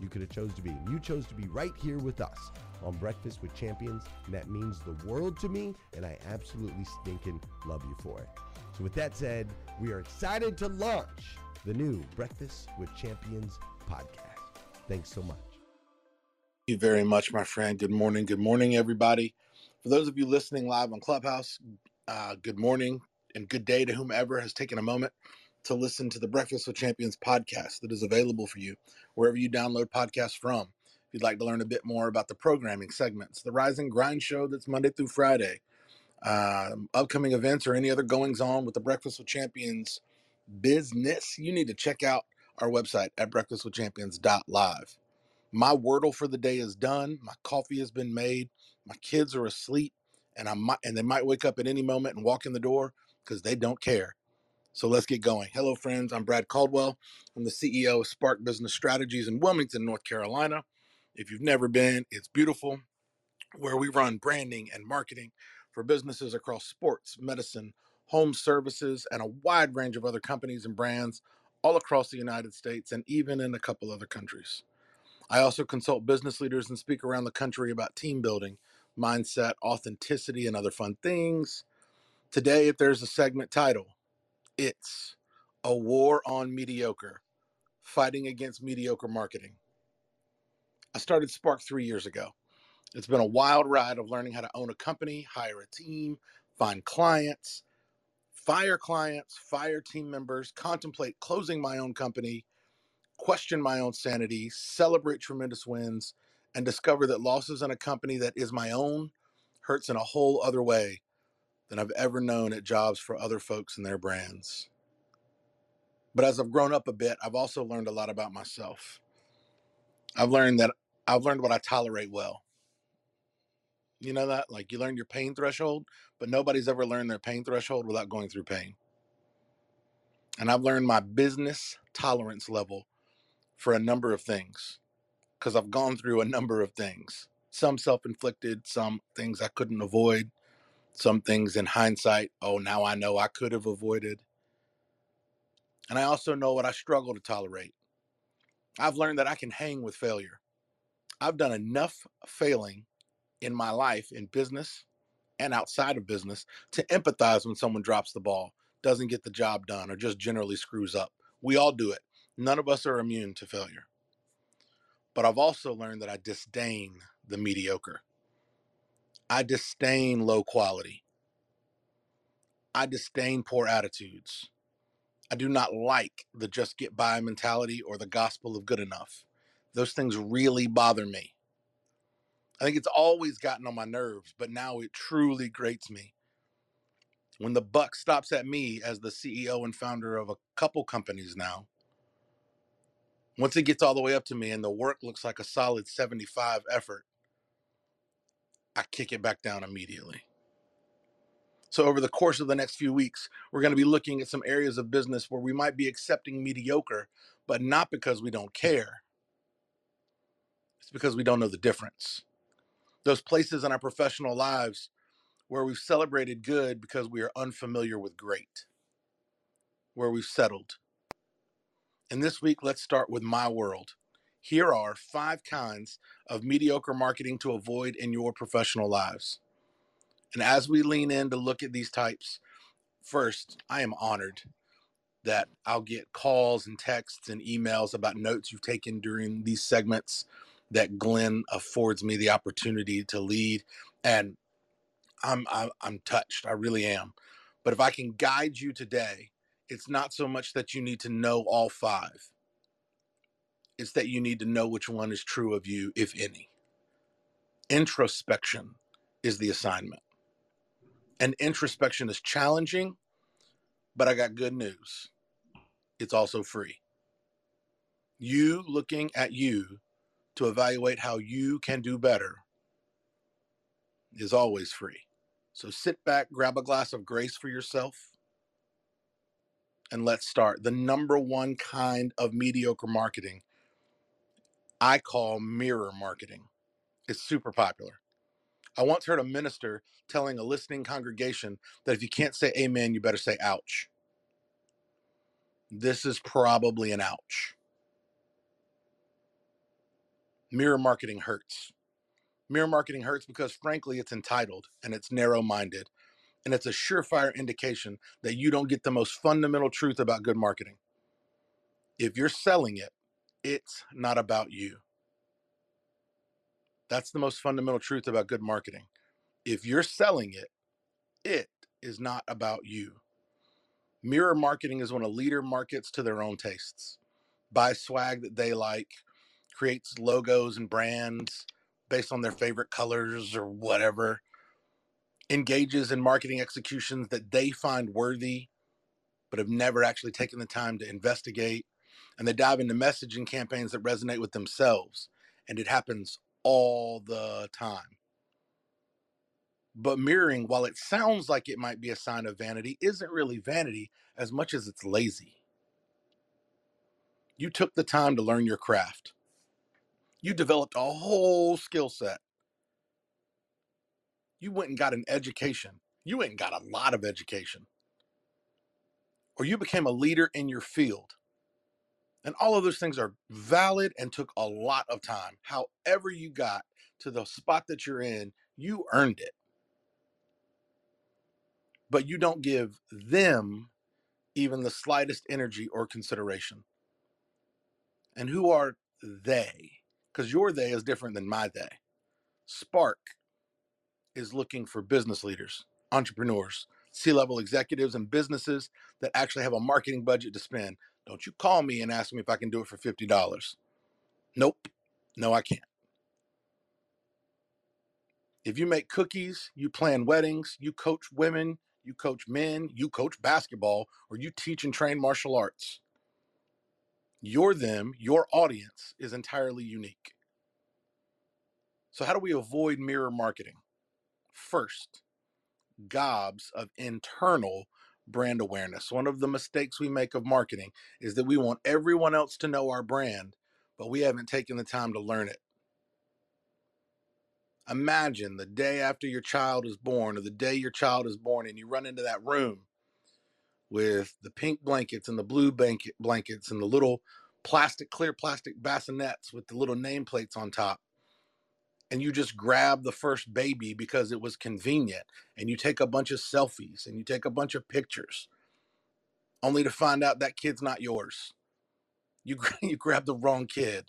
you could have chose to be, and you chose to be right here with us on Breakfast with Champions, and that means the world to me, and I absolutely stinking love you for it. So, with that said, we are excited to launch the new Breakfast with Champions podcast. Thanks so much. Thank you very much, my friend. Good morning. Good morning, everybody. For those of you listening live on Clubhouse, uh, good morning and good day to whomever has taken a moment to listen to the Breakfast with Champions podcast that is available for you wherever you download podcasts from If you'd like to learn a bit more about the programming segments, the Rise and Grind show that's Monday through Friday, um, upcoming events, or any other goings on with the Breakfast with Champions business, you need to check out our website at breakfastwithchampions.live. My wordle for the day is done. My coffee has been made. My kids are asleep, and I might, and they might wake up at any moment and walk in the door because they don't care. So let's get going. Hello, friends. I'm Brad Caldwell. I'm the CEO of Spark Business Strategies in Wilmington, North Carolina. If you've never been, it's beautiful, where we run branding and marketing for businesses across sports, medicine, home services, and a wide range of other companies and brands all across the United States and even in a couple other countries. I also consult business leaders and speak around the country about team building, mindset, authenticity, and other fun things. Today, if there's a segment title, it's A War on Mediocre fighting against mediocre marketing. I started Spark three years ago. It's been a wild ride of learning how to own a company, hire a team, find clients, fire clients, fire team members, contemplate closing my own company, question my own sanity, celebrate tremendous wins, and discover that losses in a company that is my own hurts in a whole other way than I've ever known at jobs for other folks and their brands. But as I've grown up a bit, I've also learned a lot about myself. I've learned that I've learned what I tolerate well. You know that? Like you learn your pain threshold, but nobody's ever learned their pain threshold without going through pain. And I've learned my business tolerance level for a number of things because I've gone through a number of things. Some self inflicted, some things I couldn't avoid, some things in hindsight, oh, now I know I could have avoided. And I also know what I struggle to tolerate. I've learned that I can hang with failure. I've done enough failing in my life in business and outside of business to empathize when someone drops the ball, doesn't get the job done, or just generally screws up. We all do it. None of us are immune to failure. But I've also learned that I disdain the mediocre. I disdain low quality. I disdain poor attitudes. I do not like the just get by mentality or the gospel of good enough. Those things really bother me. I think it's always gotten on my nerves, but now it truly grates me. When the buck stops at me as the CEO and founder of a couple companies now, once it gets all the way up to me and the work looks like a solid 75 effort, I kick it back down immediately. So, over the course of the next few weeks, we're going to be looking at some areas of business where we might be accepting mediocre, but not because we don't care. It's because we don't know the difference those places in our professional lives where we've celebrated good because we are unfamiliar with great, where we've settled. And this week, let's start with my world. Here are five kinds of mediocre marketing to avoid in your professional lives. And as we lean in to look at these types, first, I am honored that I'll get calls and texts and emails about notes you've taken during these segments that Glenn affords me the opportunity to lead, and I'm I'm, I'm touched. I really am. But if I can guide you today, it's not so much that you need to know all five. It's that you need to know which one is true of you, if any. Introspection is the assignment. And introspection is challenging, but I got good news. It's also free. You looking at you to evaluate how you can do better is always free. So sit back, grab a glass of grace for yourself, and let's start. The number one kind of mediocre marketing I call mirror marketing. It's super popular. I once heard a minister telling a listening congregation that if you can't say amen, you better say ouch. This is probably an ouch. Mirror marketing hurts. Mirror marketing hurts because, frankly, it's entitled and it's narrow minded. And it's a surefire indication that you don't get the most fundamental truth about good marketing. If you're selling it, it's not about you. That's the most fundamental truth about good marketing. If you're selling it, it is not about you. Mirror marketing is when a leader markets to their own tastes, buys swag that they like, creates logos and brands based on their favorite colors or whatever, engages in marketing executions that they find worthy, but have never actually taken the time to investigate. And they dive into messaging campaigns that resonate with themselves. And it happens all the time. But mirroring, while it sounds like it might be a sign of vanity, isn't really vanity as much as it's lazy. You took the time to learn your craft you developed a whole skill set. You went and got an education. You went and got a lot of education. Or you became a leader in your field. And all of those things are valid and took a lot of time. However, you got to the spot that you're in, you earned it. But you don't give them even the slightest energy or consideration. And who are they? Because your they is different than my they. Spark is looking for business leaders, entrepreneurs, C level executives, and businesses that actually have a marketing budget to spend. Don't you call me and ask me if I can do it for $50. Nope. No, I can't. If you make cookies, you plan weddings, you coach women, you coach men, you coach basketball, or you teach and train martial arts, your them, your audience is entirely unique. So, how do we avoid mirror marketing? First, gobs of internal brand awareness. One of the mistakes we make of marketing is that we want everyone else to know our brand, but we haven't taken the time to learn it. Imagine the day after your child is born, or the day your child is born, and you run into that room with the pink blankets and the blue blanket blankets and the little plastic, clear plastic bassinets with the little nameplates on top. And you just grab the first baby because it was convenient, and you take a bunch of selfies and you take a bunch of pictures, only to find out that kid's not yours. You, you grab the wrong kid.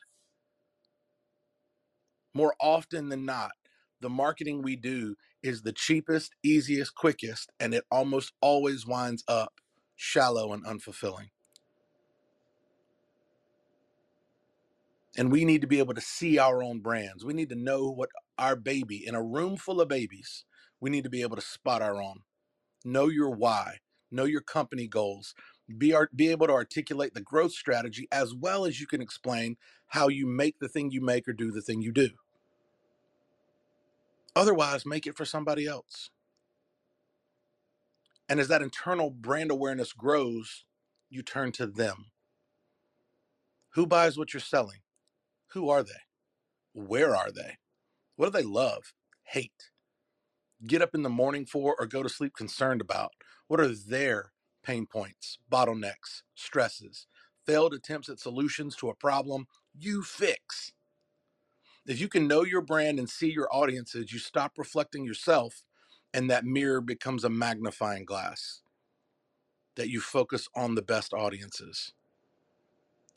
More often than not, the marketing we do is the cheapest, easiest, quickest, and it almost always winds up shallow and unfulfilling. And we need to be able to see our own brands. We need to know what our baby, in a room full of babies, we need to be able to spot our own. Know your why, know your company goals, be, art, be able to articulate the growth strategy as well as you can explain how you make the thing you make or do the thing you do. Otherwise, make it for somebody else. And as that internal brand awareness grows, you turn to them. Who buys what you're selling? Who are they? Where are they? What do they love, hate, get up in the morning for, or go to sleep concerned about? What are their pain points, bottlenecks, stresses, failed attempts at solutions to a problem you fix? If you can know your brand and see your audiences, you stop reflecting yourself, and that mirror becomes a magnifying glass. That you focus on the best audiences.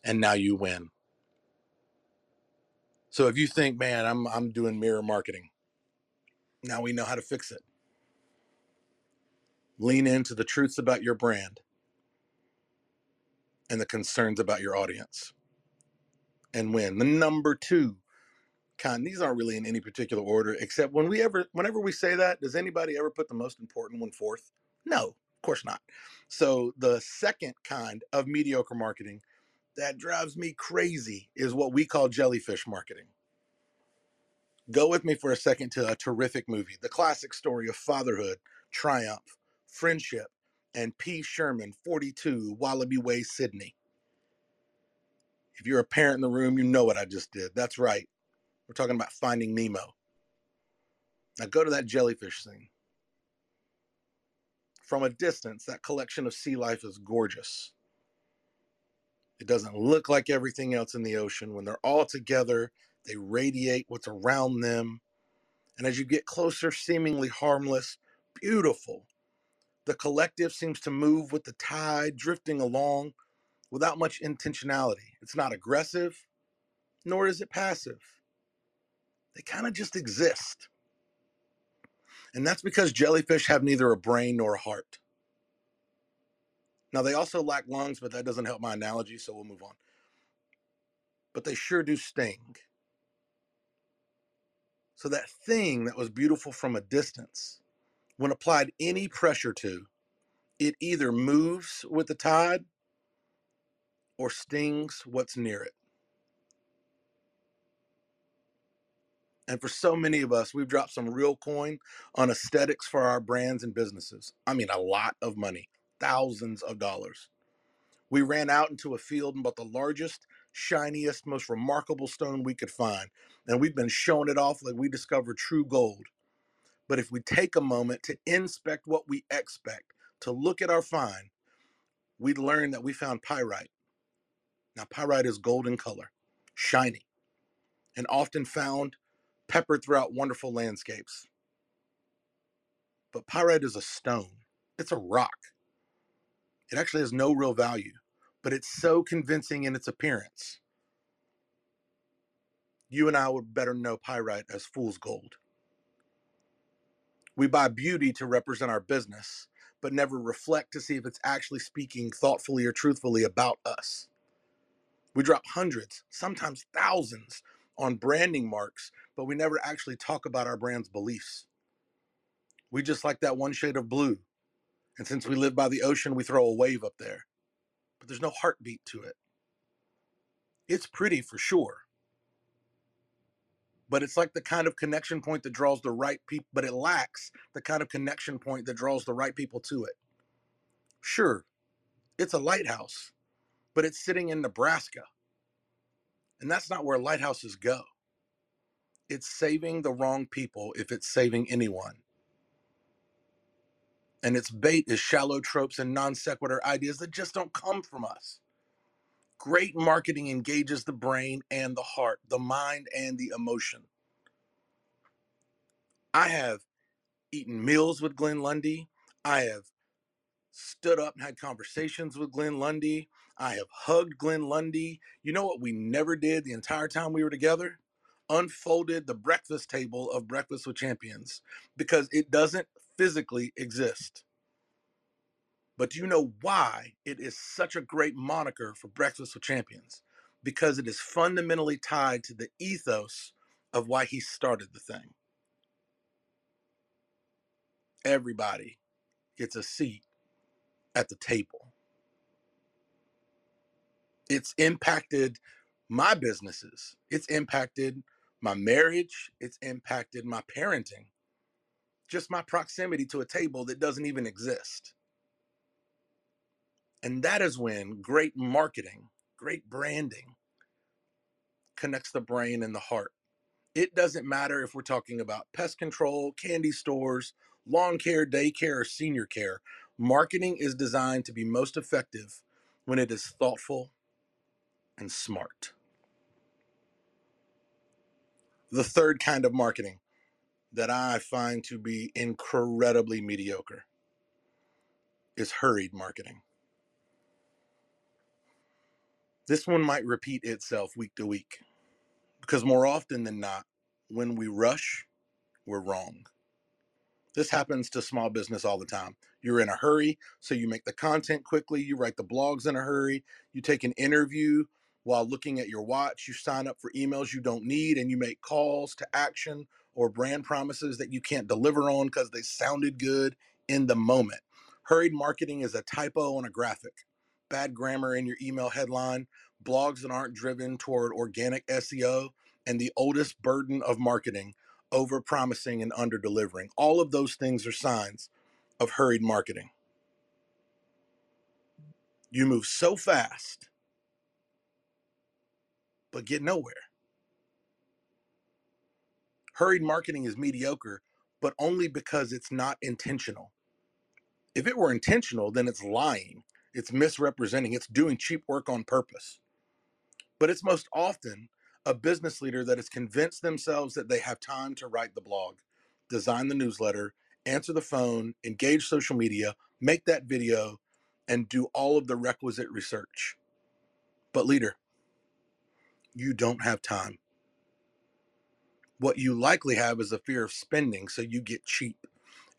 And now you win. So if you think, man, I'm I'm doing mirror marketing, now we know how to fix it. Lean into the truths about your brand and the concerns about your audience and win. The number two kind these aren't really in any particular order except when we ever whenever we say that does anybody ever put the most important one forth no of course not so the second kind of mediocre marketing that drives me crazy is what we call jellyfish marketing go with me for a second to a terrific movie the classic story of fatherhood triumph friendship and p sherman 42 wallaby way sydney if you're a parent in the room you know what i just did that's right we're talking about finding Nemo. Now go to that jellyfish scene. From a distance, that collection of sea life is gorgeous. It doesn't look like everything else in the ocean. When they're all together, they radiate what's around them. And as you get closer, seemingly harmless, beautiful. The collective seems to move with the tide, drifting along without much intentionality. It's not aggressive, nor is it passive. They kind of just exist. And that's because jellyfish have neither a brain nor a heart. Now, they also lack lungs, but that doesn't help my analogy, so we'll move on. But they sure do sting. So, that thing that was beautiful from a distance, when applied any pressure to, it either moves with the tide or stings what's near it. And for so many of us, we've dropped some real coin on aesthetics for our brands and businesses. I mean, a lot of money, thousands of dollars. We ran out into a field and bought the largest, shiniest, most remarkable stone we could find. And we've been showing it off like we discovered true gold. But if we take a moment to inspect what we expect, to look at our find, we'd learn that we found pyrite. Now, pyrite is golden color, shiny, and often found peppered throughout wonderful landscapes. But pyrite is a stone, it's a rock. It actually has no real value, but it's so convincing in its appearance. you and I would better know pyrite as fool's gold. We buy beauty to represent our business, but never reflect to see if it's actually speaking thoughtfully or truthfully about us. We drop hundreds, sometimes thousands on branding marks, but we never actually talk about our brand's beliefs. We just like that one shade of blue. And since we live by the ocean, we throw a wave up there. But there's no heartbeat to it. It's pretty for sure. But it's like the kind of connection point that draws the right people, but it lacks the kind of connection point that draws the right people to it. Sure, it's a lighthouse, but it's sitting in Nebraska. And that's not where lighthouses go. It's saving the wrong people if it's saving anyone. And its bait is shallow tropes and non sequitur ideas that just don't come from us. Great marketing engages the brain and the heart, the mind and the emotion. I have eaten meals with Glenn Lundy. I have stood up and had conversations with Glenn Lundy. I have hugged Glenn Lundy. You know what we never did the entire time we were together? Unfolded the breakfast table of Breakfast with Champions because it doesn't physically exist. But do you know why it is such a great moniker for Breakfast with Champions? Because it is fundamentally tied to the ethos of why he started the thing. Everybody gets a seat at the table. It's impacted my businesses, it's impacted my marriage, it's impacted my parenting, just my proximity to a table that doesn't even exist. And that is when great marketing, great branding connects the brain and the heart. It doesn't matter if we're talking about pest control, candy stores, lawn care, daycare, or senior care. Marketing is designed to be most effective when it is thoughtful and smart. The third kind of marketing that I find to be incredibly mediocre is hurried marketing. This one might repeat itself week to week because more often than not, when we rush, we're wrong. This happens to small business all the time. You're in a hurry, so you make the content quickly, you write the blogs in a hurry, you take an interview while looking at your watch, you sign up for emails you don't need, and you make calls to action or brand promises that you can't deliver on because they sounded good in the moment. Hurried marketing is a typo on a graphic bad grammar in your email headline, blogs that aren't driven toward organic SEO, and the oldest burden of marketing, over promising and under delivering. All of those things are signs of hurried marketing. You move so fast, but get nowhere. Hurried marketing is mediocre, but only because it's not intentional. If it were intentional, then it's lying it's misrepresenting, it's doing cheap work on purpose. But it's most often a business leader that has convinced themselves that they have time to write the blog, design the newsletter, answer the phone, engage social media, make that video, and do all of the requisite research. But, leader, you don't have time. What you likely have is a fear of spending, so you get cheap.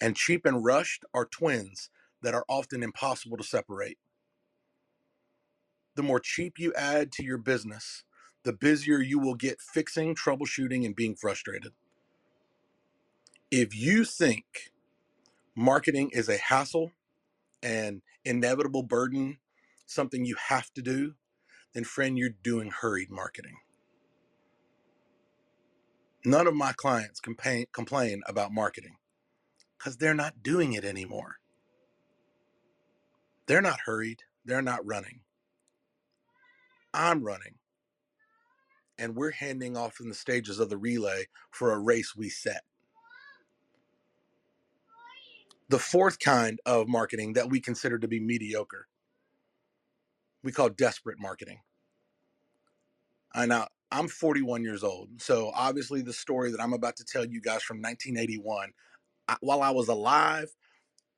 And cheap and rushed are twins that are often impossible to separate. The more cheap you add to your business, the busier you will get fixing, troubleshooting, and being frustrated. If you think marketing is a hassle an inevitable burden, something you have to do, then friend, you're doing hurried marketing. None of my clients complain, complain about marketing because they're not doing it anymore. They're not hurried, they're not running. I'm running. And we're handing off in the stages of the relay for a race we set. The fourth kind of marketing that we consider to be mediocre, we call desperate marketing. I know I'm 41 years old. So obviously, the story that I'm about to tell you guys from 1981, I, while I was alive,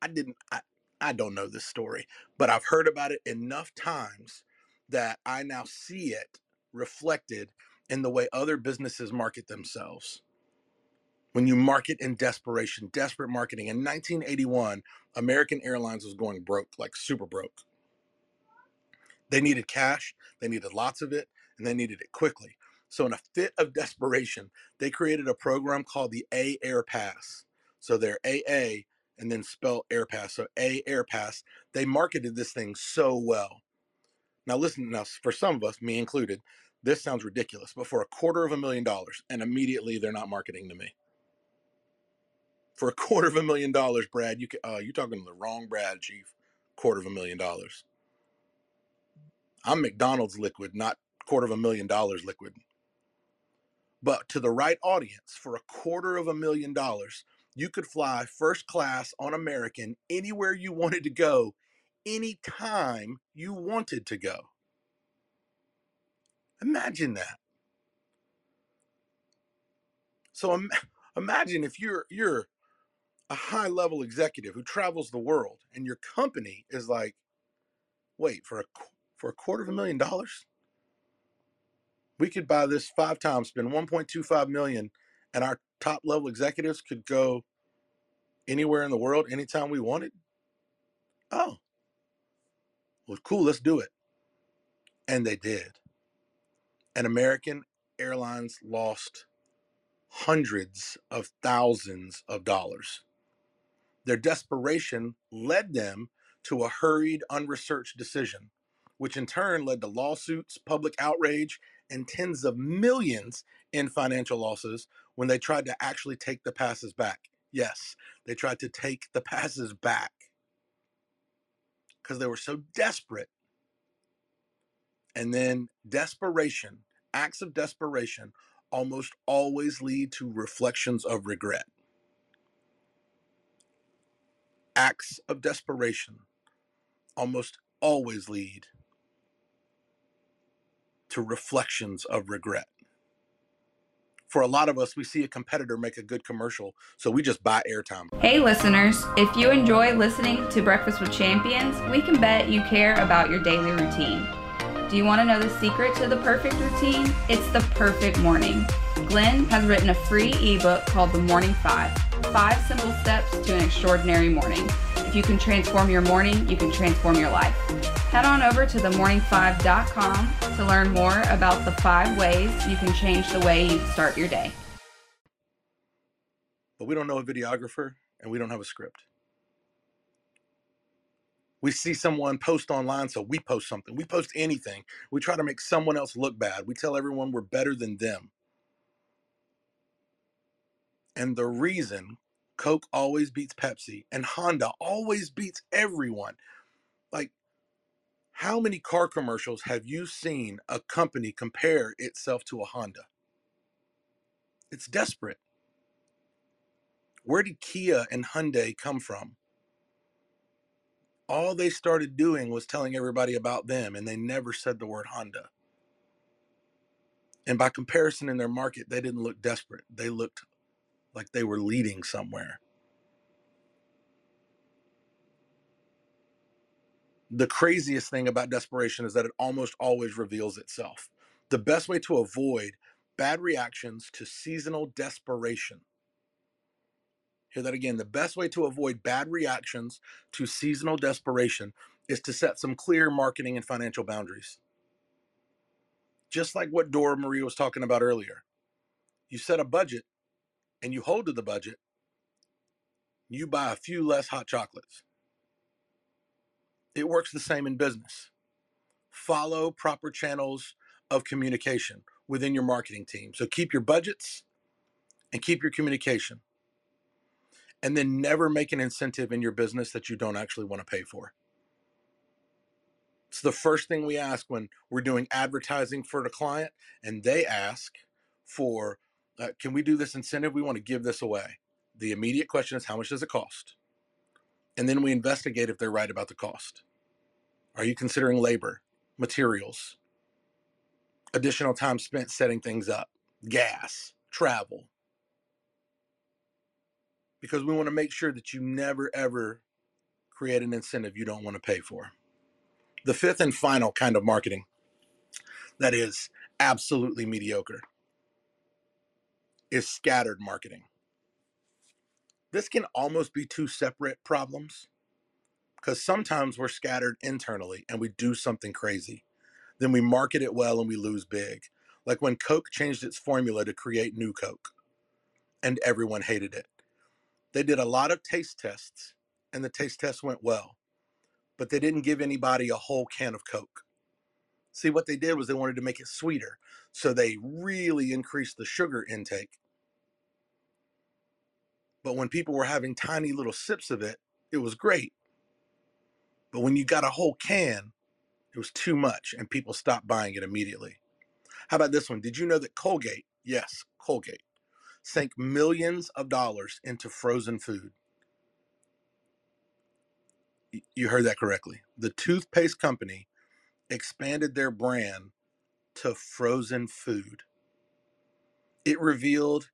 I didn't. I, I don't know this story, but I've heard about it enough times that I now see it reflected in the way other businesses market themselves. When you market in desperation, desperate marketing. In 1981, American Airlines was going broke, like super broke. They needed cash, they needed lots of it, and they needed it quickly. So, in a fit of desperation, they created a program called the A Air Pass. So, they're AA and then spell Air Pass. So, A Air Pass. They marketed this thing so well. Now, listen, now for some of us, me included, this sounds ridiculous, but for a quarter of a million dollars, and immediately they're not marketing to me. For a quarter of a million dollars, Brad, you can, uh, you're talking to the wrong Brad, Chief. Quarter of a million dollars. I'm McDonald's liquid, not quarter of a million dollars liquid. But to the right audience, for a quarter of a million dollars, you could fly first class on American anywhere you wanted to go, anytime you wanted to go. Imagine that. So im- imagine if you're you're a high level executive who travels the world and your company is like, wait, for a for a quarter of a million dollars? We could buy this five times, spend 1.25 million, and our top level executives could go anywhere in the world anytime we wanted. Oh, well, cool, let's do it. And they did. And American Airlines lost hundreds of thousands of dollars. Their desperation led them to a hurried, unresearched decision, which in turn led to lawsuits, public outrage, and tens of millions in financial losses when they tried to actually take the passes back. Yes, they tried to take the passes back because they were so desperate. And then desperation, acts of desperation, almost always lead to reflections of regret. Acts of desperation almost always lead to reflections of regret. For a lot of us, we see a competitor make a good commercial, so we just buy airtime. Hey, listeners, if you enjoy listening to Breakfast with Champions, we can bet you care about your daily routine. Do you want to know the secret to the perfect routine? It's the perfect morning. Glenn has written a free ebook called The Morning Five Five Simple Steps to an Extraordinary Morning. If you can transform your morning, you can transform your life. Head on over to themorning5.com to learn more about the five ways you can change the way you start your day. But we don't know a videographer and we don't have a script. We see someone post online, so we post something. We post anything. We try to make someone else look bad. We tell everyone we're better than them. And the reason Coke always beats Pepsi and Honda always beats everyone. Like, how many car commercials have you seen a company compare itself to a Honda? It's desperate. Where did Kia and Hyundai come from? All they started doing was telling everybody about them, and they never said the word Honda. And by comparison in their market, they didn't look desperate. They looked like they were leading somewhere. The craziest thing about desperation is that it almost always reveals itself. The best way to avoid bad reactions to seasonal desperation. Hear that again. The best way to avoid bad reactions to seasonal desperation is to set some clear marketing and financial boundaries. Just like what Dora Marie was talking about earlier. You set a budget and you hold to the budget, you buy a few less hot chocolates. It works the same in business. Follow proper channels of communication within your marketing team. So keep your budgets and keep your communication. And then never make an incentive in your business that you don't actually want to pay for. It's the first thing we ask when we're doing advertising for the client, and they ask for uh, can we do this incentive? We want to give this away. The immediate question is, how much does it cost? And then we investigate if they're right about the cost. Are you considering labor, materials, additional time spent setting things up, gas, travel? Because we want to make sure that you never ever create an incentive you don't want to pay for. The fifth and final kind of marketing that is absolutely mediocre is scattered marketing. This can almost be two separate problems because sometimes we're scattered internally and we do something crazy. Then we market it well and we lose big. Like when Coke changed its formula to create new Coke and everyone hated it. They did a lot of taste tests and the taste tests went well, but they didn't give anybody a whole can of Coke. See, what they did was they wanted to make it sweeter. So they really increased the sugar intake. But when people were having tiny little sips of it, it was great. But when you got a whole can, it was too much and people stopped buying it immediately. How about this one? Did you know that Colgate, yes, Colgate, sank millions of dollars into frozen food? You heard that correctly. The toothpaste company expanded their brand to frozen food. It revealed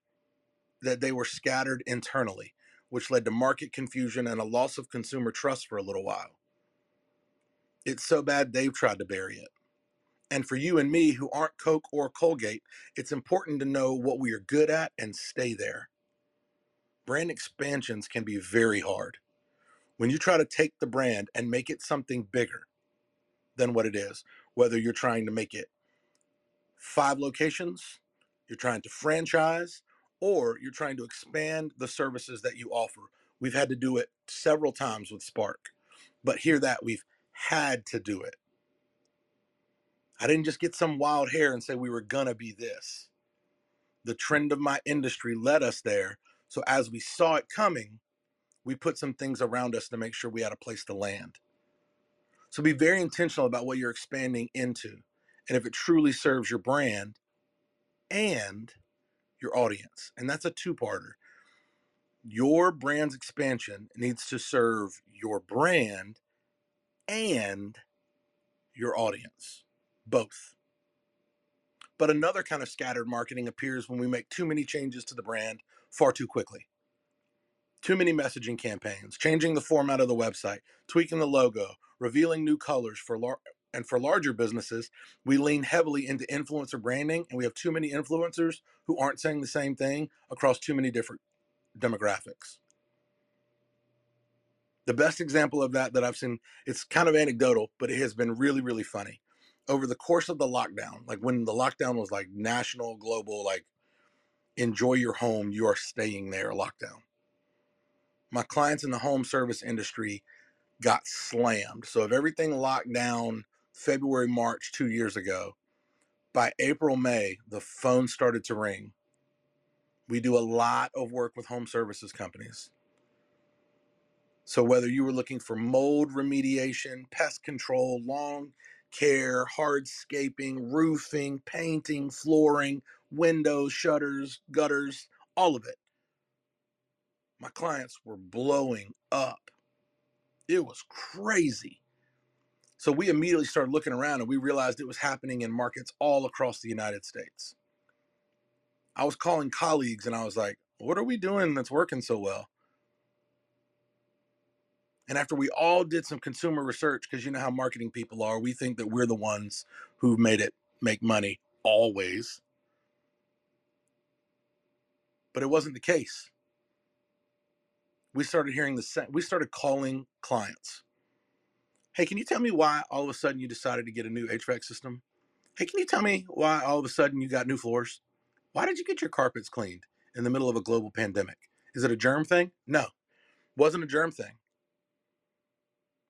that they were scattered internally, which led to market confusion and a loss of consumer trust for a little while. It's so bad they've tried to bury it. And for you and me who aren't Coke or Colgate, it's important to know what we are good at and stay there. Brand expansions can be very hard. When you try to take the brand and make it something bigger than what it is, whether you're trying to make it five locations, you're trying to franchise, or you're trying to expand the services that you offer. We've had to do it several times with Spark, but hear that we've had to do it. I didn't just get some wild hair and say we were gonna be this. The trend of my industry led us there. So as we saw it coming, we put some things around us to make sure we had a place to land. So be very intentional about what you're expanding into and if it truly serves your brand and your audience. And that's a two parter. Your brand's expansion needs to serve your brand and your audience, both. But another kind of scattered marketing appears when we make too many changes to the brand far too quickly. Too many messaging campaigns, changing the format of the website, tweaking the logo, revealing new colors for lar- and for larger businesses, we lean heavily into influencer branding and we have too many influencers who aren't saying the same thing across too many different demographics. The best example of that that I've seen, it's kind of anecdotal, but it has been really, really funny. Over the course of the lockdown, like when the lockdown was like national, global, like enjoy your home, you are staying there lockdown. My clients in the home service industry got slammed. So if everything locked down February, March, two years ago, by April, May, the phone started to ring. We do a lot of work with home services companies. So, whether you were looking for mold remediation, pest control, lawn care, hardscaping, roofing, painting, flooring, windows, shutters, gutters, all of it, my clients were blowing up. It was crazy. So we immediately started looking around and we realized it was happening in markets all across the United States. I was calling colleagues and I was like, what are we doing that's working so well? And after we all did some consumer research, because you know how marketing people are, we think that we're the ones who've made it make money always. But it wasn't the case. We started hearing the same, we started calling clients Hey, can you tell me why all of a sudden you decided to get a new HVAC system? Hey, can you tell me why all of a sudden you got new floors? Why did you get your carpets cleaned in the middle of a global pandemic? Is it a germ thing? No, wasn't a germ thing.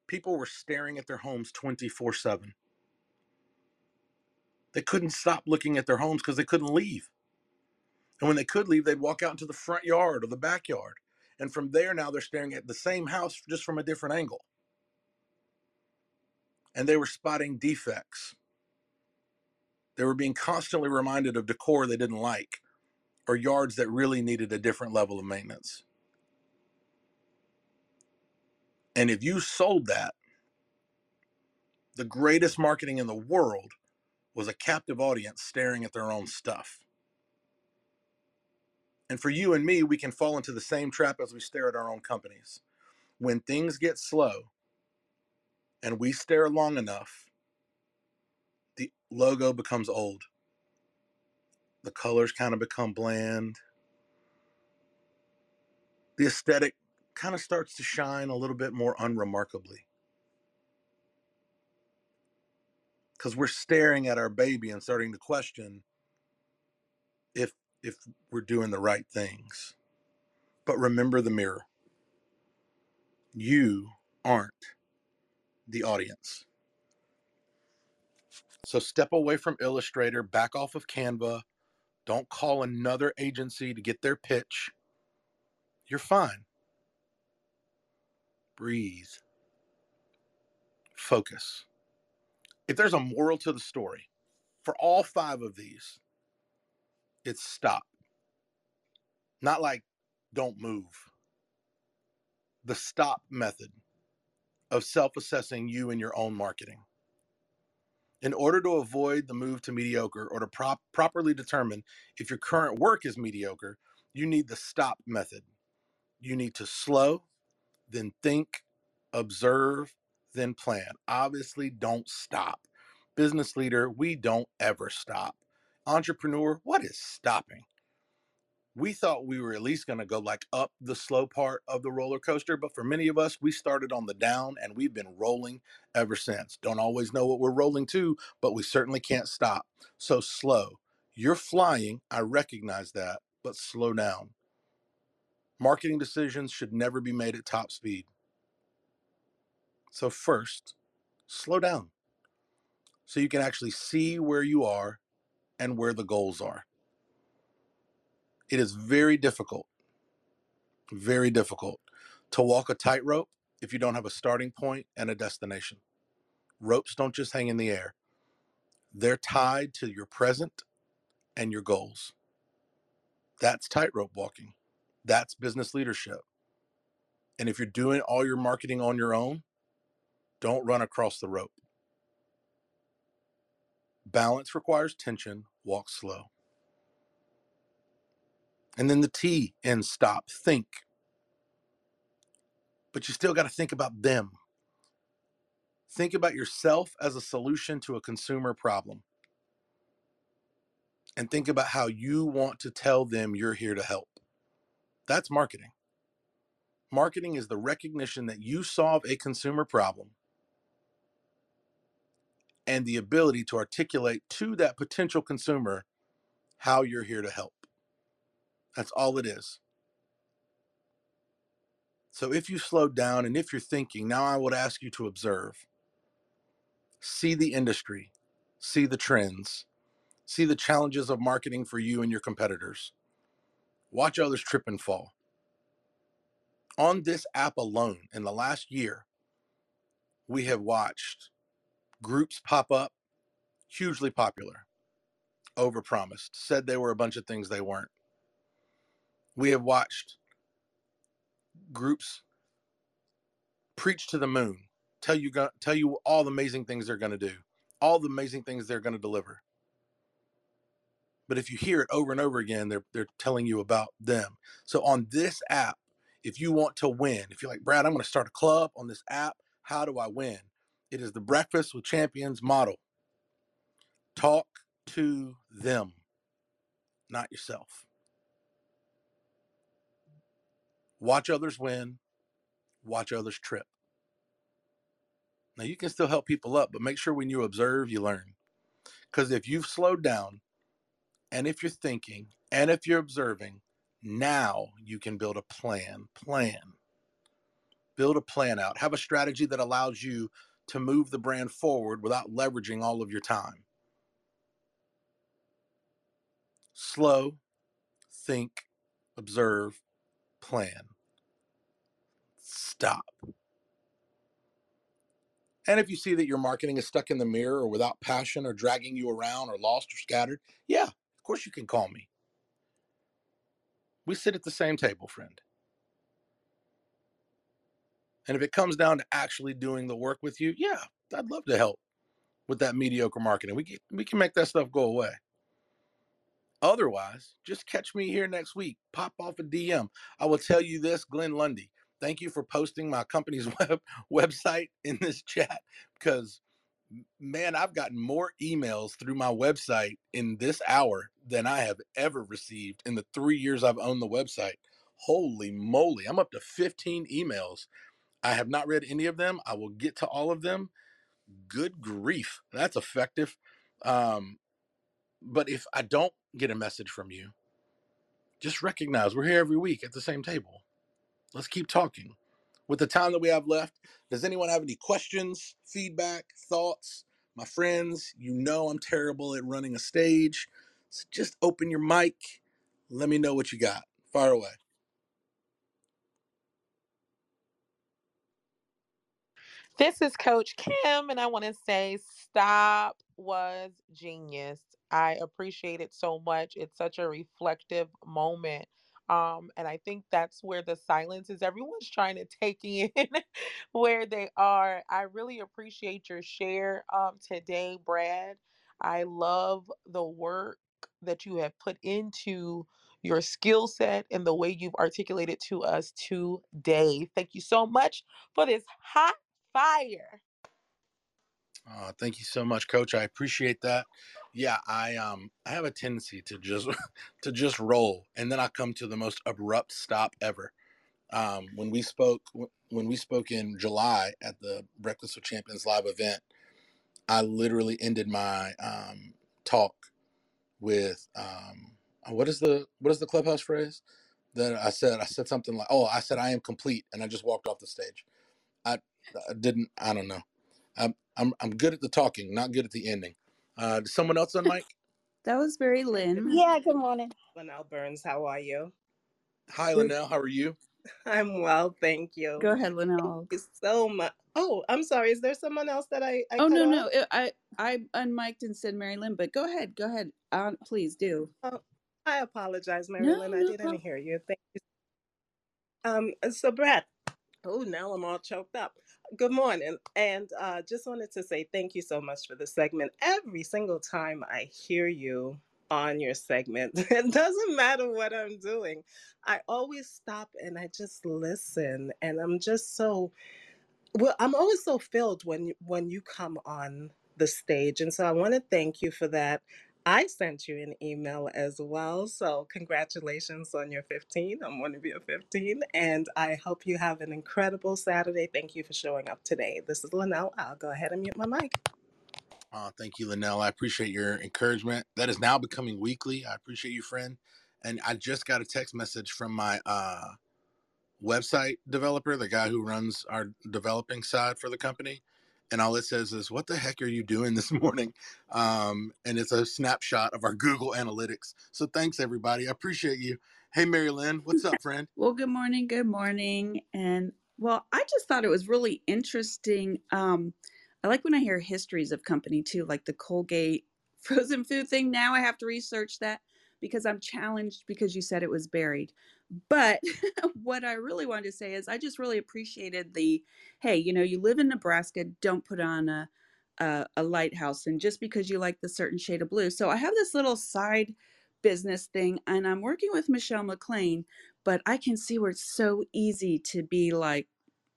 People were staring at their homes 24 7. They couldn't stop looking at their homes because they couldn't leave. And when they could leave, they'd walk out into the front yard or the backyard. And from there, now they're staring at the same house just from a different angle and they were spotting defects. They were being constantly reminded of decor they didn't like or yards that really needed a different level of maintenance. And if you sold that, the greatest marketing in the world was a captive audience staring at their own stuff. And for you and me, we can fall into the same trap as we stare at our own companies. When things get slow, and we stare long enough, the logo becomes old. The colors kind of become bland. The aesthetic kind of starts to shine a little bit more unremarkably. Because we're staring at our baby and starting to question if we're doing the right things. But remember the mirror. You aren't the audience. So step away from Illustrator, back off of Canva. Don't call another agency to get their pitch. You're fine. Breathe. Focus. If there's a moral to the story for all five of these, it's stop. Not like don't move. The stop method of self assessing you and your own marketing. In order to avoid the move to mediocre or to prop- properly determine if your current work is mediocre, you need the stop method. You need to slow, then think, observe, then plan. Obviously, don't stop. Business leader, we don't ever stop. Entrepreneur, what is stopping? we thought we were at least going to go like up the slow part of the roller coaster but for many of us we started on the down and we've been rolling ever since. Don't always know what we're rolling to but we certainly can't stop. So slow. You're flying i recognize that but slow down. Marketing decisions should never be made at top speed. So first slow down. So you can actually see where you are and where the goals are it is very difficult, very difficult to walk a tightrope if you don't have a starting point and a destination. Ropes don't just hang in the air, they're tied to your present and your goals. That's tightrope walking, that's business leadership. And if you're doing all your marketing on your own, don't run across the rope. Balance requires tension, walk slow. And then the T in stop, think. But you still got to think about them. Think about yourself as a solution to a consumer problem. And think about how you want to tell them you're here to help. That's marketing. Marketing is the recognition that you solve a consumer problem and the ability to articulate to that potential consumer how you're here to help. That's all it is. So if you slow down and if you're thinking, now I would ask you to observe. See the industry, see the trends, see the challenges of marketing for you and your competitors. Watch others trip and fall. On this app alone, in the last year, we have watched groups pop up, hugely popular, overpromised, said they were a bunch of things they weren't we have watched groups preach to the moon, tell you tell you all the amazing things they're going to do, all the amazing things they're going to deliver. But if you hear it over and over again, they're they're telling you about them. So on this app, if you want to win, if you're like Brad, I'm going to start a club on this app. How do I win? It is the Breakfast with Champions model. Talk to them, not yourself. Watch others win, watch others trip. Now, you can still help people up, but make sure when you observe, you learn. Because if you've slowed down, and if you're thinking, and if you're observing, now you can build a plan. Plan. Build a plan out. Have a strategy that allows you to move the brand forward without leveraging all of your time. Slow, think, observe, plan. Stop. And if you see that your marketing is stuck in the mirror or without passion or dragging you around or lost or scattered, yeah, of course you can call me. We sit at the same table, friend. And if it comes down to actually doing the work with you, yeah, I'd love to help with that mediocre marketing. We can, we can make that stuff go away. Otherwise, just catch me here next week. Pop off a DM. I will tell you this, Glenn Lundy. Thank you for posting my company's web website in this chat because man, I've gotten more emails through my website in this hour than I have ever received in the three years I've owned the website. Holy moly, I'm up to 15 emails. I have not read any of them. I will get to all of them. Good grief, that's effective. Um, but if I don't get a message from you, just recognize we're here every week at the same table. Let's keep talking. With the time that we have left, does anyone have any questions, feedback, thoughts? My friends, you know I'm terrible at running a stage. So just open your mic. Let me know what you got. Fire away. This is Coach Kim, and I want to say stop was genius. I appreciate it so much. It's such a reflective moment. Um, and I think that's where the silence is. Everyone's trying to take in where they are. I really appreciate your share um, today, Brad. I love the work that you have put into your skill set and the way you've articulated to us today. Thank you so much for this hot fire. Thank you so much, Coach. I appreciate that. Yeah, I um I have a tendency to just to just roll, and then I come to the most abrupt stop ever. Um, when we spoke when we spoke in July at the Breakfast with Champions live event, I literally ended my um, talk with um, uh, what is the what is the clubhouse phrase that I said? I said something like, "Oh, I said I am complete," and I just walked off the stage. I, I didn't. I don't know. I'm I'm I'm good at the talking, not good at the ending. Uh, someone else on mic? That was very Lynn. Yeah, good morning. Linnell Burns, how are you? Hi, Linnell. How are you? I'm well, thank you. Go ahead, Linnell. Thank you so much. Oh, I'm sorry. Is there someone else that I? I oh cut no, off? no. it- I I unmiked and said Mary Lynn, but go ahead, go ahead. Uh, please do. Oh, I apologize, Mary No, Lynn. I didn't problem. hear you. Thank you. Um, so Brett. Oh, now I'm all choked up. Good morning, and uh, just wanted to say thank you so much for the segment. Every single time I hear you on your segment, it doesn't matter what I'm doing. I always stop and I just listen, and I'm just so well. I'm always so filled when when you come on the stage, and so I want to thank you for that. I sent you an email as well. So, congratulations on your 15. I'm one of your 15. And I hope you have an incredible Saturday. Thank you for showing up today. This is Linnell. I'll go ahead and mute my mic. Uh, thank you, Linnell. I appreciate your encouragement. That is now becoming weekly. I appreciate you, friend. And I just got a text message from my uh, website developer, the guy who runs our developing side for the company. And all it says is, What the heck are you doing this morning? Um, and it's a snapshot of our Google Analytics. So thanks, everybody. I appreciate you. Hey, Mary Lynn, what's up, friend? Well, good morning, good morning. And well, I just thought it was really interesting. Um, I like when I hear histories of company too, like the Colgate frozen food thing. Now I have to research that because I'm challenged because you said it was buried. But what I really wanted to say is I just really appreciated the hey, you know, you live in Nebraska, don't put on a a, a lighthouse and just because you like the certain shade of blue. So I have this little side business thing and I'm working with Michelle McLean, but I can see where it's so easy to be like,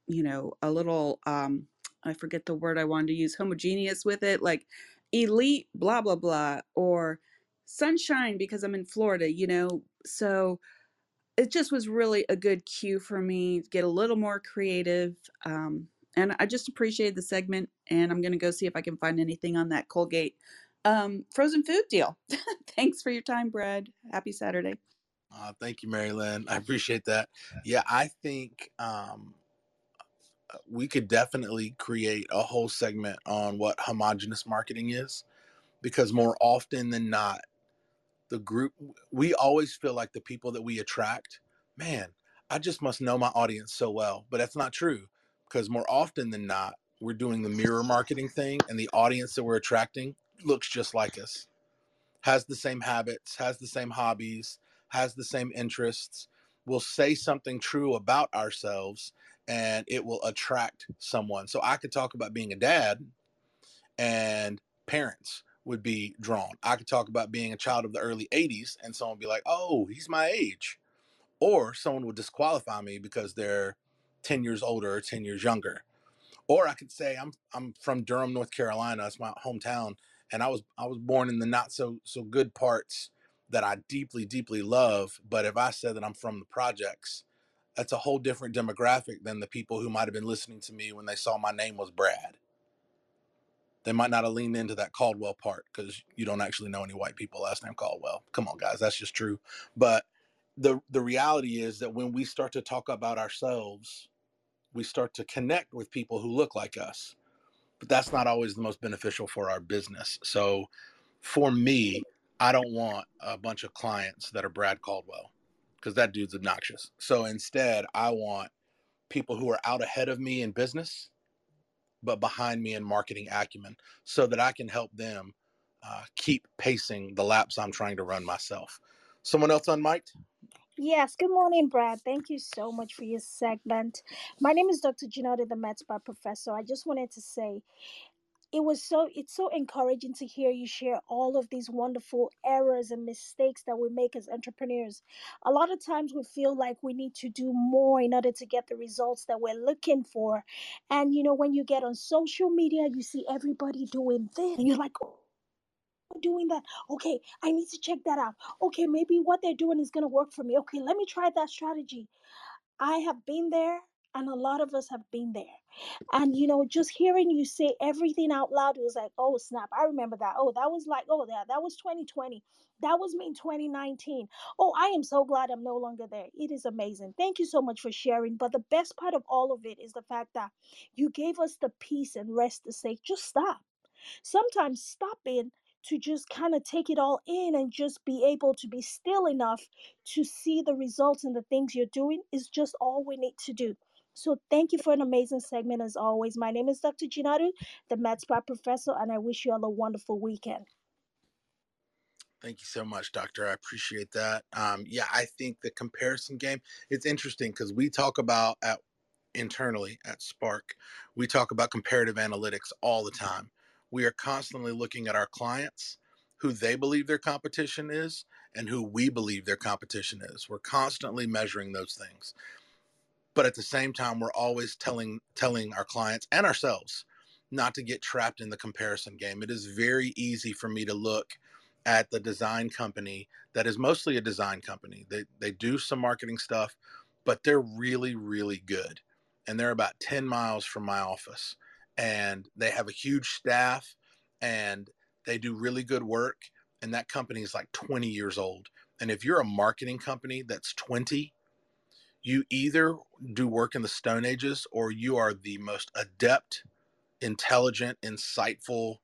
you know, a little um I forget the word I wanted to use, homogeneous with it, like elite blah blah blah or sunshine because I'm in Florida, you know. So it just was really a good cue for me to get a little more creative. Um, and I just appreciated the segment, and I'm going to go see if I can find anything on that Colgate um, frozen food deal. Thanks for your time, Brad. Happy Saturday. Uh, thank you, Mary Lynn. I appreciate that. Yeah, I think um, we could definitely create a whole segment on what homogenous marketing is because more often than not, the group we always feel like the people that we attract, man, I just must know my audience so well. But that's not true because more often than not, we're doing the mirror marketing thing and the audience that we're attracting looks just like us, has the same habits, has the same hobbies, has the same interests, will say something true about ourselves and it will attract someone. So I could talk about being a dad and parents would be drawn. I could talk about being a child of the early 80s and someone would be like, oh, he's my age. Or someone would disqualify me because they're 10 years older or 10 years younger. Or I could say I'm I'm from Durham, North Carolina. It's my hometown, and I was I was born in the not so so good parts that I deeply deeply love. But if I said that I'm from the projects, that's a whole different demographic than the people who might have been listening to me when they saw my name was Brad. They might not have leaned into that Caldwell part because you don't actually know any white people last name Caldwell. Come on, guys, that's just true. But the the reality is that when we start to talk about ourselves, we start to connect with people who look like us. But that's not always the most beneficial for our business. So for me, I don't want a bunch of clients that are Brad Caldwell because that dude's obnoxious. So instead, I want people who are out ahead of me in business, but behind me in marketing acumen so that I can help them uh, keep pacing the laps I'm trying to run myself. Someone else on mic? Yes, good morning, Brad. Thank you so much for your segment. My name is Dr. Ginotti, the Med Spa professor. I just wanted to say it was so it's so encouraging to hear you share all of these wonderful errors and mistakes that we make as entrepreneurs. A lot of times we feel like we need to do more in order to get the results that we're looking for. And you know, when you get on social media, you see everybody doing this, and you're like, oh, doing that. Okay, I need to check that out. Okay, maybe what they're doing is going to work for me. Okay, let me try that strategy. I have been there, and a lot of us have been there. And you know, just hearing you say everything out loud was like, oh snap, I remember that. Oh, that was like, oh, that that was 2020. That was me in 2019. Oh, I am so glad I'm no longer there. It is amazing. Thank you so much for sharing. But the best part of all of it is the fact that you gave us the peace and rest to say, just stop. Sometimes stopping to just kind of take it all in and just be able to be still enough to see the results and the things you're doing is just all we need to do. So thank you for an amazing segment as always. My name is Dr. Ginaru, the Med Spa professor, and I wish you all a wonderful weekend. Thank you so much, Doctor. I appreciate that. Um, yeah, I think the comparison game, it's interesting because we talk about at internally at Spark, we talk about comparative analytics all the time. We are constantly looking at our clients, who they believe their competition is, and who we believe their competition is. We're constantly measuring those things. But at the same time, we're always telling telling our clients and ourselves not to get trapped in the comparison game. It is very easy for me to look at the design company that is mostly a design company. They they do some marketing stuff, but they're really really good. And they're about 10 miles from my office and they have a huge staff and they do really good work and that company is like 20 years old and if you're a marketing company that's 20 you either do work in the stone ages or you are the most adept intelligent insightful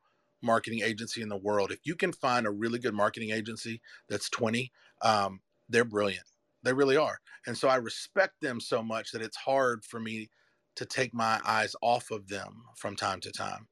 marketing agency in the world if you can find a really good marketing agency that's 20 um, they're brilliant they really are and so i respect them so much that it's hard for me to take my eyes off of them from time to time.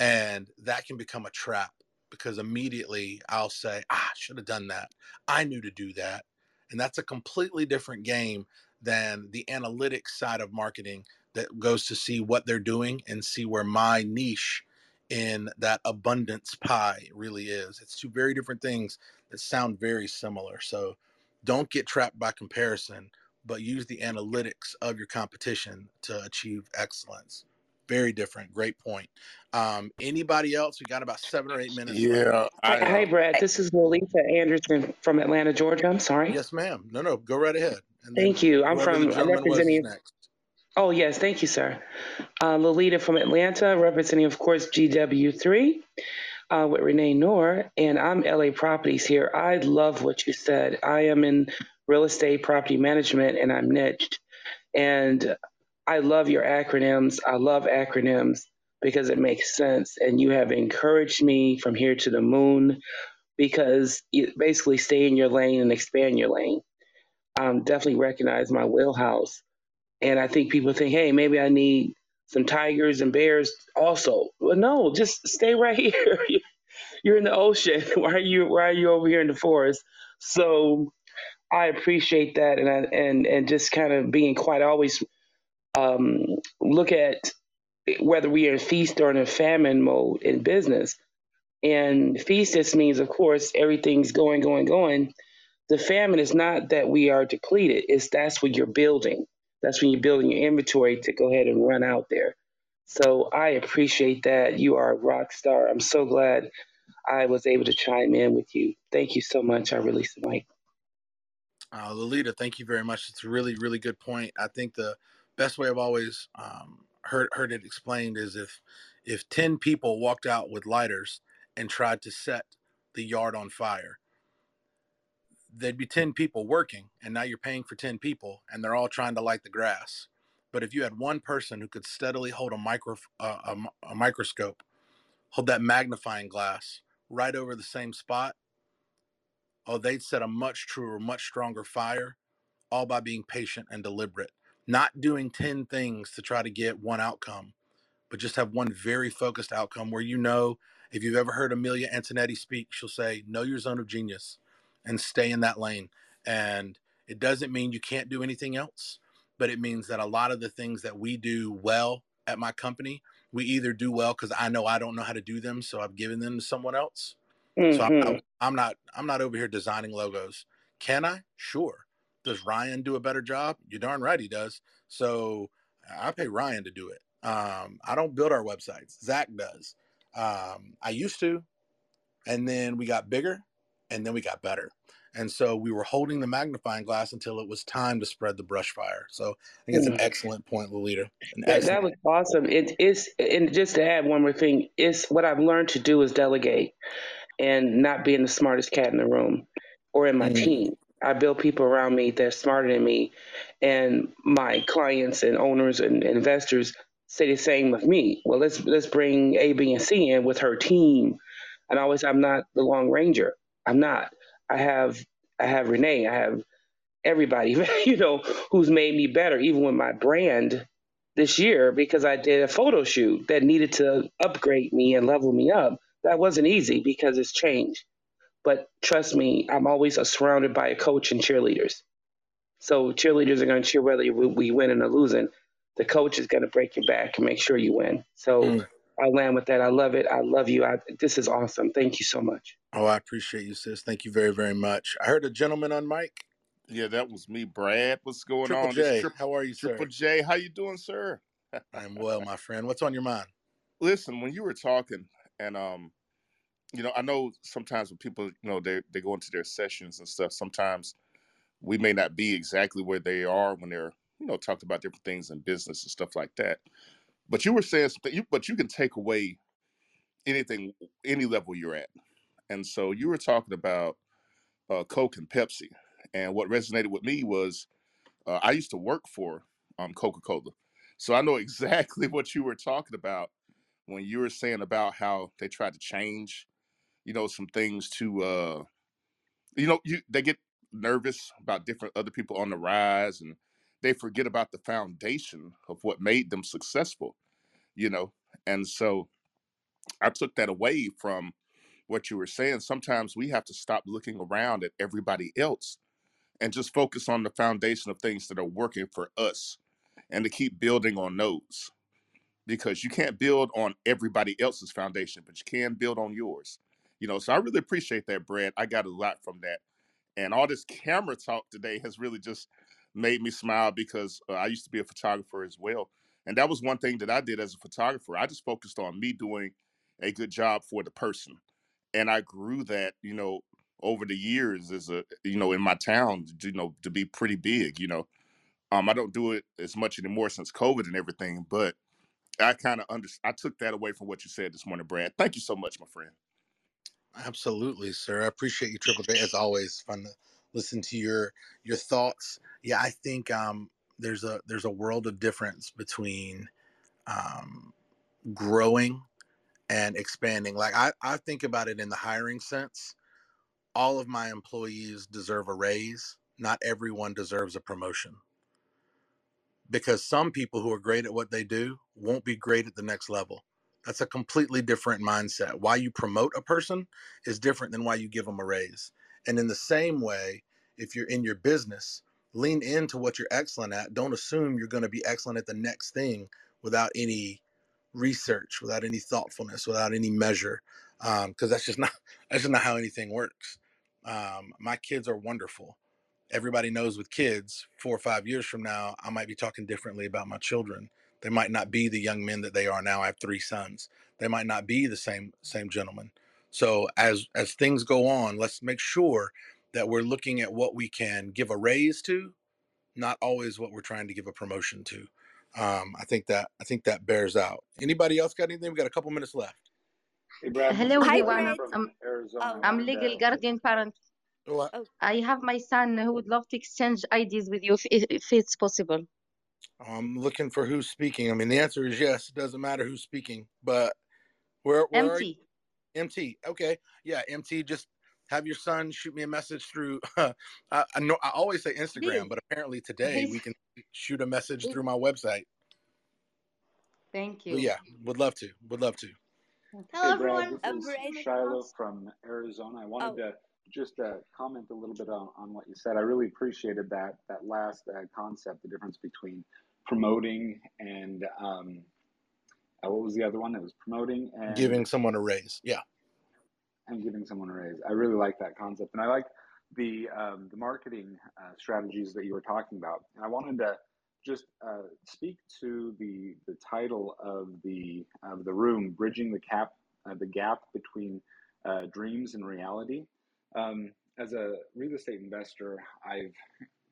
And that can become a trap because immediately I'll say, ah, I should have done that. I knew to do that. And that's a completely different game than the analytics side of marketing that goes to see what they're doing and see where my niche in that abundance pie really is. It's two very different things that sound very similar. So don't get trapped by comparison but use the analytics of your competition to achieve excellence. Very different. Great point. Um, anybody else? We got about seven or eight minutes. Yeah. I, Hi, Brad. This is Lolita Anderson from Atlanta, Georgia. I'm sorry. Yes, ma'am. No, no. Go right ahead. Thank you. I'm from I'm representing. Oh yes, thank you, sir. Uh, Lolita from Atlanta, representing, of course, GW3 uh, with Renee Noor, and I'm LA Properties here. I love what you said. I am in real estate property management and I'm niched. And I love your acronyms. I love acronyms because it makes sense. And you have encouraged me from here to the moon because you basically stay in your lane and expand your lane. Um, definitely recognize my wheelhouse. And I think people think, hey, maybe I need some tigers and bears also. Well, no, just stay right here. You're in the ocean. Why are you why are you over here in the forest? So I appreciate that, and I, and and just kind of being quiet. I always um, look at whether we are in feast or in a famine mode in business. And feast just means, of course, everything's going, going, going. The famine is not that we are depleted; it's that's when you're building. That's when you're building your inventory to go ahead and run out there. So I appreciate that. You are a rock star. I'm so glad I was able to chime in with you. Thank you so much. I release the mic. Uh, Lolita, thank you very much. It's a really, really good point. I think the best way I've always um, heard heard it explained is if if ten people walked out with lighters and tried to set the yard on fire, there'd be ten people working, and now you're paying for ten people, and they're all trying to light the grass. But if you had one person who could steadily hold a micro uh, a, a microscope, hold that magnifying glass right over the same spot, oh, they'd set a much truer, much stronger fire, all by being patient and deliberate, not doing 10 things to try to get one outcome, but just have one very focused outcome where you know if you've ever heard Amelia Antonetti speak, she'll say, Know your zone of genius and stay in that lane. And it doesn't mean you can't do anything else, but it means that a lot of the things that we do well at my company, we either do well because I know I don't know how to do them, so I've given them to someone else, Mm-hmm. So I'm, I'm, I'm not I'm not over here designing logos. Can I? Sure. Does Ryan do a better job? You darn right he does. So I pay Ryan to do it. Um, I don't build our websites. Zach does. Um, I used to, and then we got bigger, and then we got better. And so we were holding the magnifying glass until it was time to spread the brush fire. So I think it's an excellent point, Lolita. That, that was awesome. It is, and just to add one more thing, is what I've learned to do is delegate and not being the smartest cat in the room or in my mm. team. I build people around me that's smarter than me, and my clients and owners and investors say the same with me. Well, let's let's bring A, B, and C in with her team. And I always, I'm not the Lone Ranger. I'm not. I have I have Renee. I have everybody, you know, who's made me better, even with my brand this year because I did a photo shoot that needed to upgrade me and level me up. That wasn't easy because it's change. But trust me, I'm always surrounded by a coach and cheerleaders. So cheerleaders are going to cheer whether we win or losing. The coach is going to break your back and make sure you win. So mm. I land with that. I love it. I love you. I, this is awesome. Thank you so much. Oh, I appreciate you, sis. Thank you very, very much. I heard a gentleman on mic. Yeah, that was me, Brad. What's going Triple on? J. Tri- how are you, sir? Triple J. How you doing, sir? I'm well, my friend. What's on your mind? Listen, when you were talking, and um, you know, I know sometimes when people, you know, they they go into their sessions and stuff, sometimes we may not be exactly where they are when they're, you know, talked about different things in business and stuff like that. But you were saying something, you, but you can take away anything, any level you're at. And so you were talking about uh, Coke and Pepsi, and what resonated with me was uh, I used to work for um, Coca Cola, so I know exactly what you were talking about when you were saying about how they tried to change you know, some things to, uh, you know, you they get nervous about different other people on the rise, and they forget about the foundation of what made them successful, you know. And so, I took that away from what you were saying. Sometimes we have to stop looking around at everybody else and just focus on the foundation of things that are working for us and to keep building on those because you can't build on everybody else's foundation, but you can build on yours. You know, so I really appreciate that, Brad. I got a lot from that. And all this camera talk today has really just made me smile because uh, I used to be a photographer as well. And that was one thing that I did as a photographer. I just focused on me doing a good job for the person. And I grew that, you know, over the years as a, you know, in my town, you know, to be pretty big, you know. Um, I don't do it as much anymore since COVID and everything, but I kind of under I took that away from what you said this morning, Brad. Thank you so much, my friend. Absolutely, sir. I appreciate you, Triple J. As always, fun to listen to your your thoughts. Yeah, I think um, there's a there's a world of difference between um, growing and expanding. Like I, I think about it in the hiring sense. All of my employees deserve a raise. Not everyone deserves a promotion. Because some people who are great at what they do won't be great at the next level. That's a completely different mindset. Why you promote a person is different than why you give them a raise. And in the same way, if you're in your business, lean into what you're excellent at. Don't assume you're going to be excellent at the next thing without any research, without any thoughtfulness, without any measure, because um, that's just not that's just not how anything works. Um, my kids are wonderful. Everybody knows with kids, four or five years from now, I might be talking differently about my children They might not be the young men that they are now. I have three sons. They might not be the same same gentleman. So as as things go on, let's make sure that we're looking at what we can give a raise to, not always what we're trying to give a promotion to. Um, I think that I think that bears out. Anybody else got anything? We got a couple minutes left. Hey, Hello, Hi, everyone. I'm, Arizona. I'm legal guardian parent. What? I have my son who would love to exchange IDs with you if, if it's possible. I'm looking for who's speaking. I mean, the answer is yes. It doesn't matter who's speaking, but where, where MT. MT. Okay. Yeah. MT. Just have your son shoot me a message through. I, I know I always say Instagram, Me. but apparently today we can shoot a message through my website. Thank But you. yeah, would love to. Would love to. Hey, Brad, this is Shiloh from Arizona. I wanted oh. to just uh, comment a little bit on, on what you said. I really appreciated that that last uh, concept, the difference between promoting and um, uh, what was the other one? It was promoting and Giving someone a raise. Yeah. and giving someone a raise. I really like that concept, and I like the um, the marketing uh, strategies that you were talking about. And I wanted to just uh, speak to the the title of the of the room, bridging the cap uh, the gap between uh, dreams and reality. Um, as a real estate investor, I've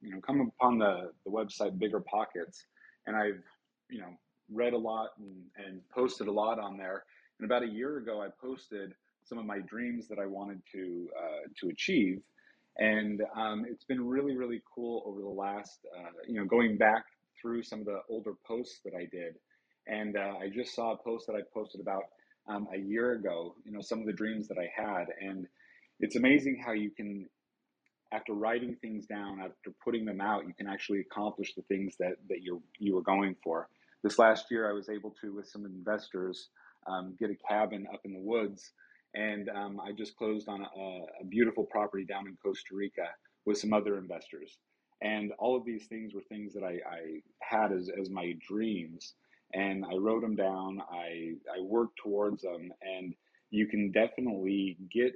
you know come upon the the website Bigger Pockets, and I've you know read a lot and, and posted a lot on there. And about a year ago, I posted some of my dreams that I wanted to uh, to achieve, and um, it's been really really cool over the last uh, you know going back through some of the older posts that I did, and uh, I just saw a post that I posted about um, a year ago. You know some of the dreams that I had, and it's amazing how you can after writing things down, after putting them out, you can actually accomplish the things that, that you're you were going for. This last year, I was able to, with some investors, um, get a cabin up in the woods, and um, I just closed on a, a beautiful property down in Costa Rica with some other investors. And all of these things were things that I, I had as, as my dreams, and I wrote them down. I I worked towards them, and you can definitely get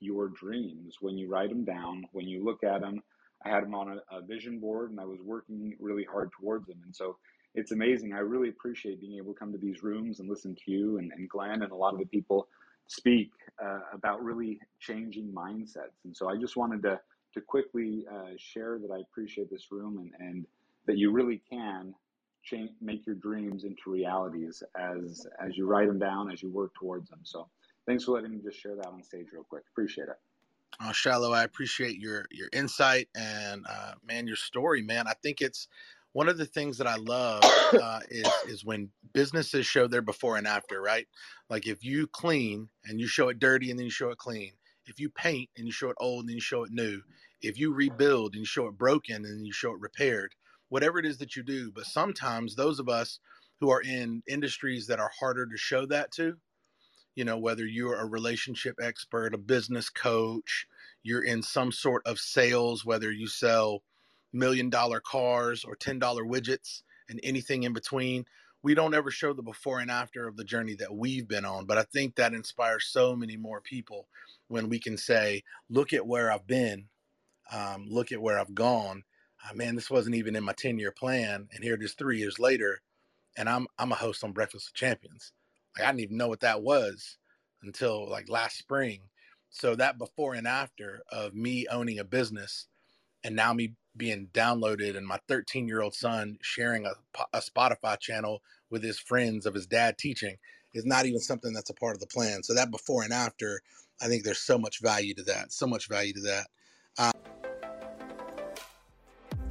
your dreams when you write them down, when you look at them. I had them on a, a vision board and I was working really hard towards them. And so it's amazing. I really appreciate being able to come to these rooms and listen to you and, and Glenn and a lot of the people speak uh, about really changing mindsets. And so I just wanted to, to quickly uh, share that I appreciate this room and, and that you really can change, make your dreams into realities as, as you write them down, as you work towards them. So thanks for letting me just share that on stage real quick. Appreciate it. Uh, Shiloh, I appreciate your your insight and uh, man, your story, man. I think it's one of the things that I love uh, is is when businesses show their before and after, right? Like if you clean and you show it dirty and then you show it clean. If you paint and you show it old and then you show it new. If you rebuild and you show it broken and you show it repaired. Whatever it is that you do, but sometimes those of us who are in industries that are harder to show that to, you know, whether you're a relationship expert, a business coach, you're in some sort of sales, whether you sell million dollar cars or $10 widgets and anything in between. We don't ever show the before and after of the journey that we've been on. But I think that inspires so many more people when we can say, look at where I've been, um, look at where I've gone. Uh, man, this wasn't even in my 10 year plan. And here it is three years later. And I'm, I'm a host on Breakfast with Champions. Like, I didn't even know what that was until like last spring. So that before and after of me owning a business and now me being downloaded and my 13 year old son sharing a, a Spotify channel with his friends of his dad teaching is not even something that's a part of the plan. So that before and after, I think there's so much value to that. So much value to that. Um,